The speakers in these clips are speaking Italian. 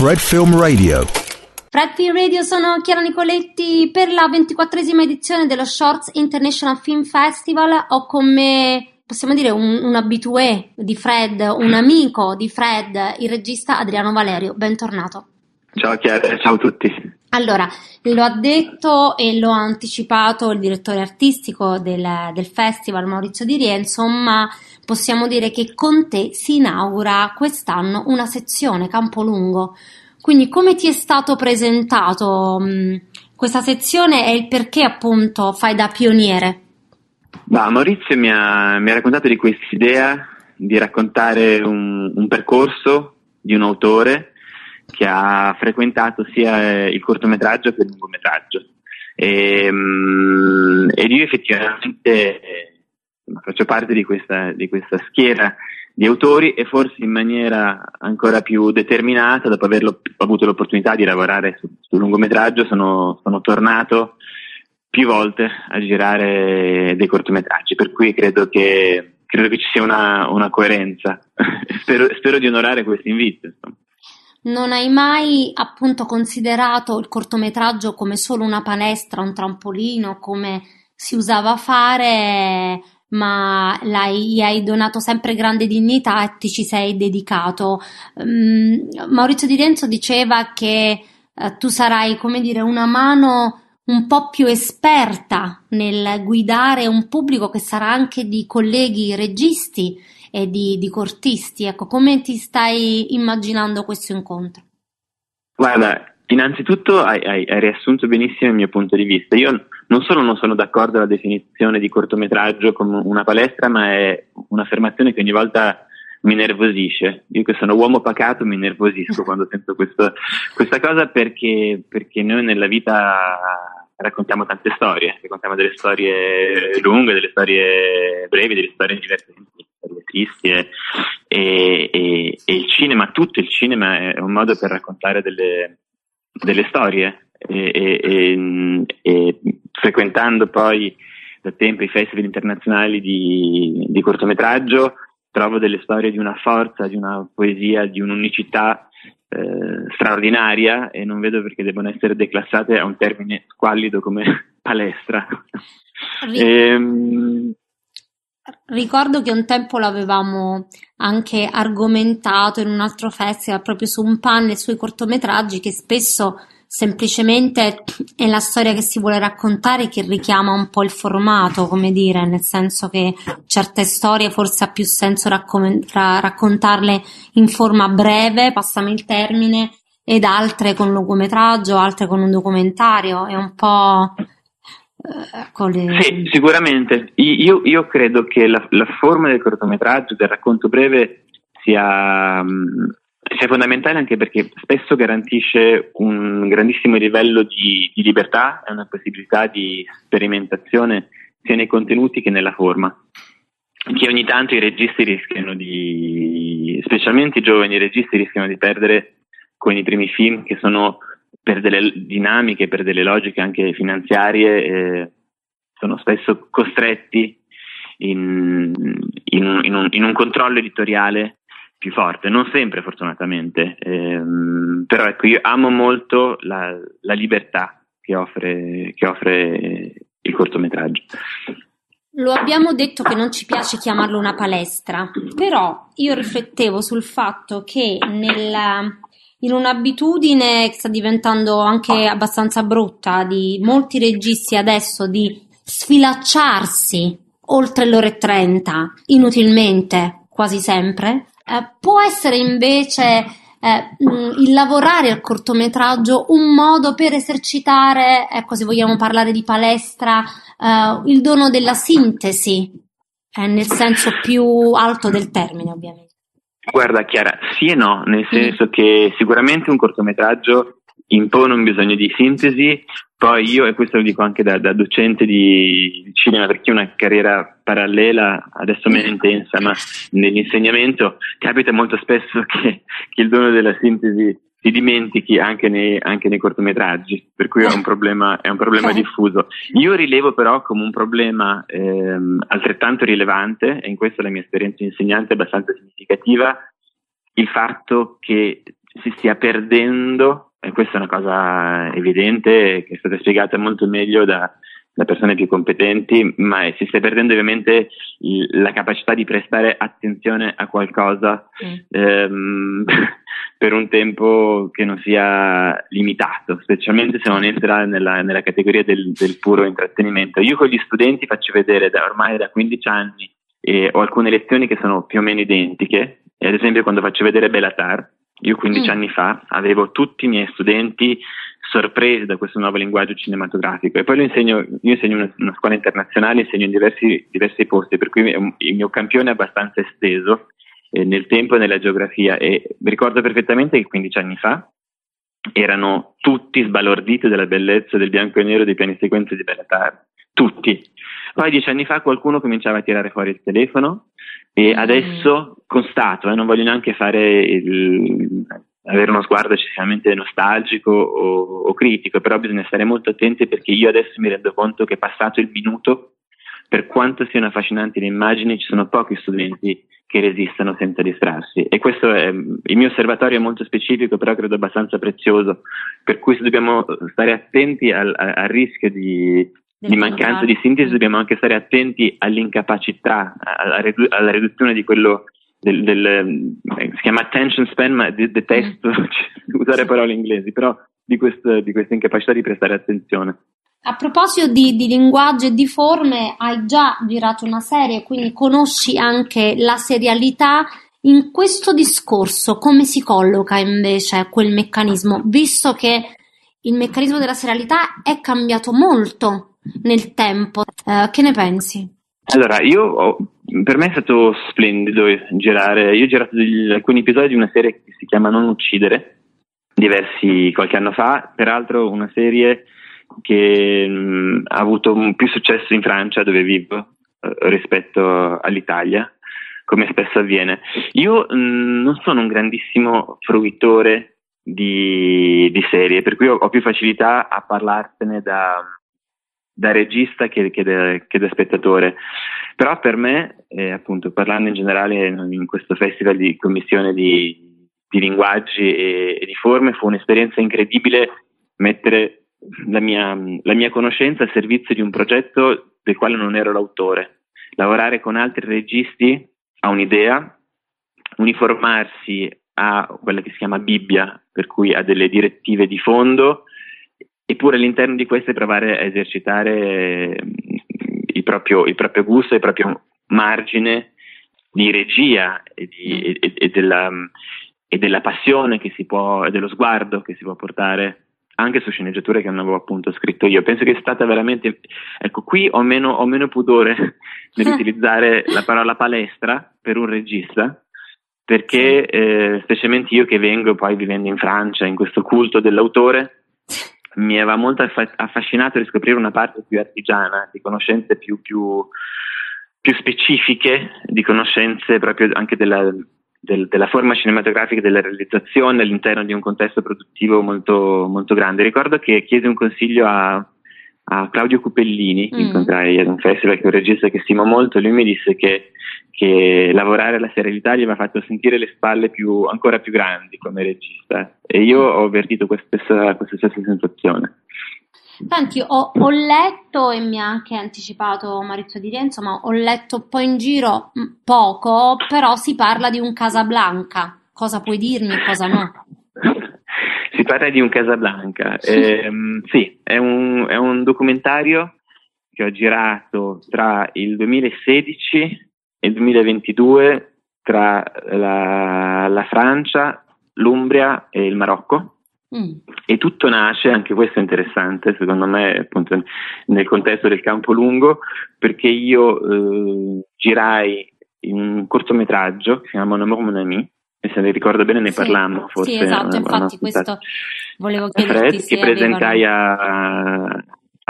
Fred Film Radio. Fred Film Radio sono Chiara Nicoletti per la ventiquattresima edizione dello Shorts International Film Festival. Ho con me, possiamo dire, un, un abitué di Fred, un amico di Fred, il regista Adriano Valerio. Bentornato. Ciao Chiara, ciao a tutti. Allora, lo ha detto e lo ha anticipato il direttore artistico del, del festival Maurizio Di Rie, insomma possiamo dire che con te si inaugura quest'anno una sezione Campolungo. Quindi come ti è stato presentato mh, questa sezione e il perché appunto fai da pioniere? Bah, Maurizio mi ha, mi ha raccontato di questa idea di raccontare un, un percorso di un autore che ha frequentato sia il cortometraggio che il lungometraggio. E, um, ed io effettivamente eh, faccio parte di questa, di questa, schiera di autori e forse in maniera ancora più determinata, dopo aver avuto l'opportunità di lavorare su, sul lungometraggio, sono, sono tornato più volte a girare dei cortometraggi, per cui credo che, credo che ci sia una, una coerenza. spero, spero, di onorare questo invito. Non hai mai appunto considerato il cortometraggio come solo una palestra, un trampolino, come si usava fare, ma gli hai donato sempre grande dignità e ti ci sei dedicato. Um, Maurizio Di Renzo diceva che uh, tu sarai, come dire, una mano un po' più esperta nel guidare un pubblico che sarà anche di colleghi registi e di, di cortisti. Ecco, come ti stai immaginando questo incontro? Guarda, innanzitutto hai, hai, hai, riassunto benissimo il mio punto di vista. Io non solo non sono d'accordo alla definizione di cortometraggio come una palestra, ma è un'affermazione che ogni volta mi nervosisce. Io che sono uomo pacato mi nervosisco quando sento questo, questa cosa perché, perché noi nella vita raccontiamo tante storie, raccontiamo delle storie lunghe, delle storie brevi, delle storie divertenti, storie tristi e, e, e, e, il cinema, tutto il cinema è un modo per raccontare delle, delle storie e, frequentando poi da tempo i festival internazionali di, di cortometraggio trovo delle storie di una forza, di una poesia, di un'unicità eh, straordinaria e non vedo perché debbano essere declassate a un termine squallido come palestra. Ehm... Ricordo che un tempo l'avevamo anche argomentato in un altro festival proprio su un panel sui cortometraggi che spesso semplicemente è la storia che si vuole raccontare che richiama un po' il formato, come dire, nel senso che certe storie forse ha più senso raccom- ra- raccontarle in forma breve, passami il termine, ed altre con un lungometraggio, altre con un documentario, è un po'... Ecco le... Sì, sicuramente. Io, io credo che la, la, forma del cortometraggio, del racconto breve, sia, sia fondamentale anche perché spesso garantisce un grandissimo livello di, di libertà e una possibilità di sperimentazione sia nei contenuti che nella forma. Che ogni tanto i registi rischiano di, specialmente i giovani registi rischiano di perdere con i primi film che sono per delle dinamiche, per delle logiche anche finanziarie, eh, sono spesso costretti in, in, in, un, in un controllo editoriale più forte, non sempre fortunatamente, ehm, però ecco io amo molto la, la libertà che offre, che offre il cortometraggio. Lo abbiamo detto che non ci piace chiamarlo una palestra, però io riflettevo sul fatto che nella, in un'abitudine che sta diventando anche abbastanza brutta di molti registi adesso di sfilacciarsi oltre l'ora e 30 inutilmente quasi sempre, eh, può essere invece eh, il lavorare al cortometraggio un modo per esercitare, ecco se vogliamo parlare di palestra, eh, il dono della sintesi, eh, nel senso più alto del termine ovviamente. Guarda Chiara, sì e no, nel mm. senso mm. che sicuramente un cortometraggio impone un bisogno di sintesi, poi io, e questo lo dico anche da, da docente di, cinema, perché ho una carriera parallela, adesso meno intensa, ma nell'insegnamento capita molto spesso che, che il dono della sintesi si dimentichi anche nei, anche nei, cortometraggi, per cui è un problema, è un problema diffuso. Io rilevo però come un problema ehm, altrettanto rilevante, e in questo la mia esperienza di insegnante è abbastanza significativa, il fatto che si stia perdendo, e questa è una cosa evidente che è stata spiegata molto meglio da, da persone più competenti, ma si sta perdendo ovviamente la capacità di prestare attenzione a qualcosa mm. ehm, per un tempo che non sia limitato, specialmente se non entra nella, nella categoria del, del, puro intrattenimento. Io con gli studenti faccio vedere da ormai da 15 anni e ho alcune lezioni che sono più o meno identiche, ad esempio quando faccio vedere Belatar, io 15 mm. anni fa avevo tutti i miei studenti sorpresi da questo nuovo linguaggio cinematografico e poi lo insegno, io insegno una, una scuola internazionale, insegno in diversi, diversi, posti, per cui il mio campione è abbastanza esteso eh, nel tempo e nella geografia e ricordo perfettamente che 15 anni fa erano tutti sbalorditi della bellezza del bianco e nero dei piani sequenze di Bellatar, tutti. Poi dieci anni fa qualcuno cominciava a tirare fuori il telefono e mm. adesso constato, eh, non voglio neanche fare il, avere uno sguardo eccessivamente nostalgico o, o, critico, però bisogna stare molto attenti perché io adesso mi rendo conto che passato il minuto, per quanto siano affascinanti le immagini, ci sono pochi studenti che resistano senza distrarsi. E questo è il mio osservatorio è molto specifico, però credo abbastanza prezioso, per cui se dobbiamo stare attenti al, al rischio di, di mancanza di sintesi, dobbiamo anche stare attenti all'incapacità, alla, ridu- alla riduzione di quello del, del, eh, si chiama attention span, ma detesto mm. usare parole inglesi, però di, questo, di questa incapacità di prestare attenzione. A proposito di, di, linguaggio e di forme, hai già girato una serie, quindi conosci anche la serialità. In questo discorso, come si colloca invece quel meccanismo, visto che il meccanismo della serialità è cambiato molto nel tempo? Eh, che ne pensi? Allora, io ho, per me è stato splendido girare. Io ho girato alcuni episodi di una serie che si chiama Non uccidere, diversi qualche anno fa, peraltro una serie che mh, ha avuto più successo in Francia, dove vivo, eh, rispetto all'Italia, come spesso avviene. Io mh, non sono un grandissimo fruitore di, di serie, per cui ho, ho più facilità a parlartene da da regista che, che, da, che, da, spettatore. Però per me, eh, appunto, parlando in generale in questo festival di commissione di, di linguaggi e, e, di forme, fu un'esperienza incredibile mettere la mia, la mia conoscenza al servizio di un progetto del quale non ero l'autore. Lavorare con altri registi a un'idea, uniformarsi a quella che si chiama Bibbia, per cui ha delle direttive di fondo eppure all'interno di queste provare a esercitare mm, il proprio, il proprio gusto, il proprio margine di regia e, di, mm. e, e, della, e, della, passione che si può, e dello sguardo che si può portare anche su sceneggiature che non avevo appunto scritto io. Penso che è stata veramente, ecco, qui ho meno, ho meno pudore nell'utilizzare la parola palestra per un regista, perché eh, specialmente io che vengo poi vivendo in Francia, in questo culto dell'autore, mi aveva molto affascinato riscoprire una parte più artigiana, di conoscenze più, più, più specifiche, di conoscenze proprio anche della, del, della forma cinematografica, della realizzazione all'interno di un contesto produttivo molto, molto grande. Ricordo che chiesi un consiglio a, a Claudio Cupellini, mm. incontrai ad un festival che è un regista che stimo molto, lui mi disse che che lavorare alla serialità gli aveva fatto sentire le spalle più, ancora più grandi come regista e io ho avvertito questa stessa, questa stessa sensazione. Senti, ho, ho, letto e mi ha anche anticipato Maurizio Di Rienzo, ma ho letto un po' in giro mm, poco, però si parla di un Casablanca. Cosa puoi dirmi e cosa no? si parla di un Casablanca. Eh, sì, è un, è un documentario che ho girato tra il 2016 nel 2022 tra la, la Francia, l'Umbria e il Marocco. Mm. E tutto nasce, anche questo è interessante, secondo me, appunto, nel contesto del campo lungo, perché io eh, girai in un cortometraggio che si chiama Mon amour mon ami, e se ne ricordo bene ne sì, parlammo forse. Sì, esatto, infatti questo volevo chiederti Fred, che presentai a,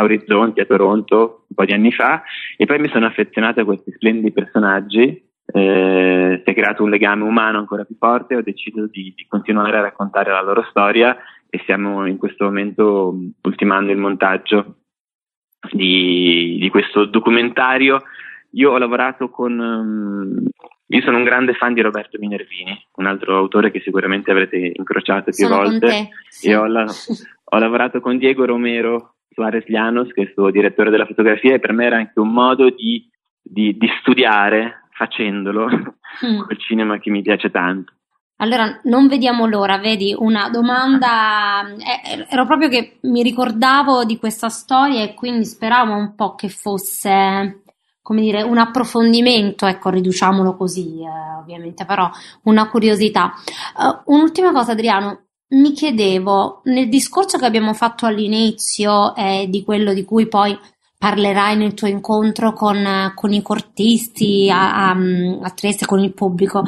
a Orizzonti, a Toronto, un po' di anni fa, e poi mi sono affezionato a questi splendidi personaggi, eh, si è creato un legame umano ancora più forte, ho deciso di, di, continuare a raccontare la loro storia e stiamo in questo momento ultimando il montaggio di, di questo documentario. Io ho lavorato con um, io sono un grande fan di Roberto Minervini, un altro autore che sicuramente avrete incrociato più sono volte. Sì. E ho, la, ho, lavorato con Diego Romero Suarez Llanos, che è il suo direttore della fotografia, e per me era anche un modo di, di, di studiare facendolo mm. quel cinema che mi piace tanto. Allora, non vediamo l'ora, vedi, una domanda, eh, ero proprio che mi ricordavo di questa storia e quindi speravo un po' che fosse come dire, un approfondimento, ecco, riduciamolo così, eh, ovviamente, però una curiosità. Uh, un'ultima cosa, Adriano, mi chiedevo, nel discorso che abbiamo fatto all'inizio e eh, di quello di cui poi parlerai nel tuo incontro con, con i cortisti a, a, a, Trieste, con il pubblico,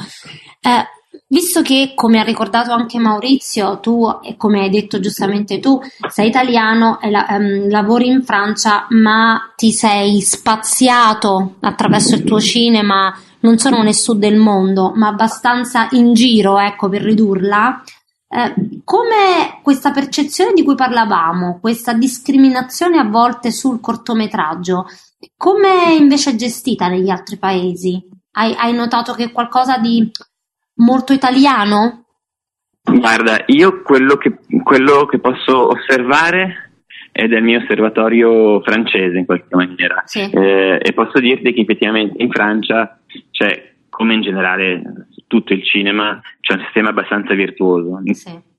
eh, Visto che, come ha ricordato anche Maurizio, tu, e come hai detto giustamente tu, sei italiano e la, um, lavori in Francia, ma ti sei spaziato attraverso il tuo cinema non solo nel sud del mondo, ma abbastanza in giro, ecco, per ridurla. Eh, come questa percezione di cui parlavamo, questa discriminazione a volte sul cortometraggio, come invece è gestita negli altri paesi? Hai, hai notato che qualcosa di molto italiano? Guarda, io quello che, quello che posso osservare è del mio osservatorio francese in qualche maniera sì. eh, e posso dirti che effettivamente in Francia c'è, come in generale tutto il cinema, c'è un sistema abbastanza virtuoso. Sì.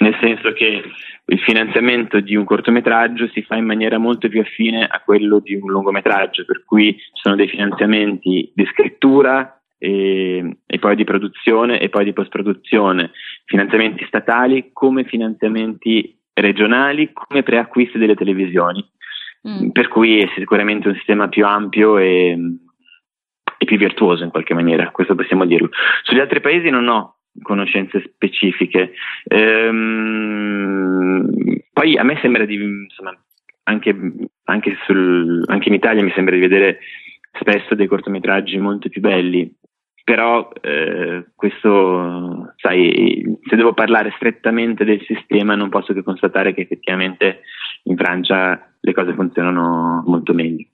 Nel senso che il finanziamento di un cortometraggio si fa in maniera molto più affine a quello di un lungometraggio, per cui ci sono dei finanziamenti di scrittura, e, e, poi di produzione e poi di post-produzione, finanziamenti statali come finanziamenti regionali, come preacquisti delle televisioni. Mm. Per cui è sicuramente un sistema più ampio e, e più virtuoso in qualche maniera, questo possiamo dirlo. Sugli altri paesi non ho conoscenze specifiche. Ehm, poi a me sembra di, insomma, anche, anche, sul, anche in Italia mi sembra di vedere spesso dei cortometraggi molto più belli però eh, questo, sai, se devo parlare strettamente del sistema non posso che constatare che effettivamente in Francia le cose funzionano molto meglio.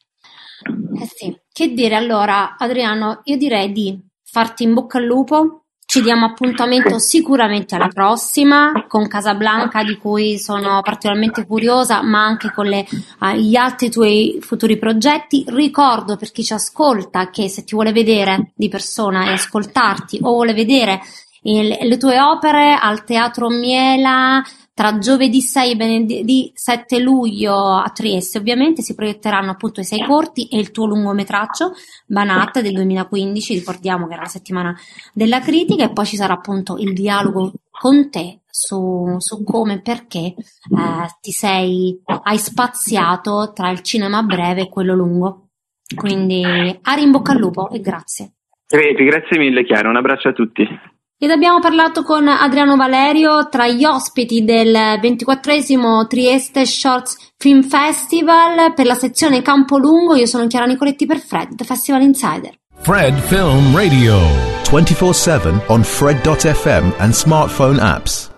Eh sì. Che dire allora, Adriano, io direi di farti in bocca al lupo ci diamo appuntamento sicuramente alla prossima con Casablanca di cui sono particolarmente curiosa, ma anche con le, uh, gli altri tuoi futuri progetti. Ricordo per chi ci ascolta che se ti vuole vedere di persona e ascoltarti o vuole vedere il, le tue opere al Teatro Miela tra giovedì 6 e venerdì 7 luglio a Trieste ovviamente si proietteranno appunto i sei corti e il tuo lungometraggio Banat del 2015 ricordiamo che era la settimana della critica e poi ci sarà appunto il dialogo con te su, su come e perché eh, ti sei hai spaziato tra il cinema breve e quello lungo. Quindi a in bocca al lupo e grazie. Grazie mille Chiara. Un abbraccio a tutti ed abbiamo parlato con Adriano Valerio tra gli ospiti del 24 Trieste Shorts Film Festival per la sezione Campolungo. Io sono Chiara Nicoletti per Fred, Festival Insider. Fred Film Radio 24/7 on fred.fm and smartphone apps.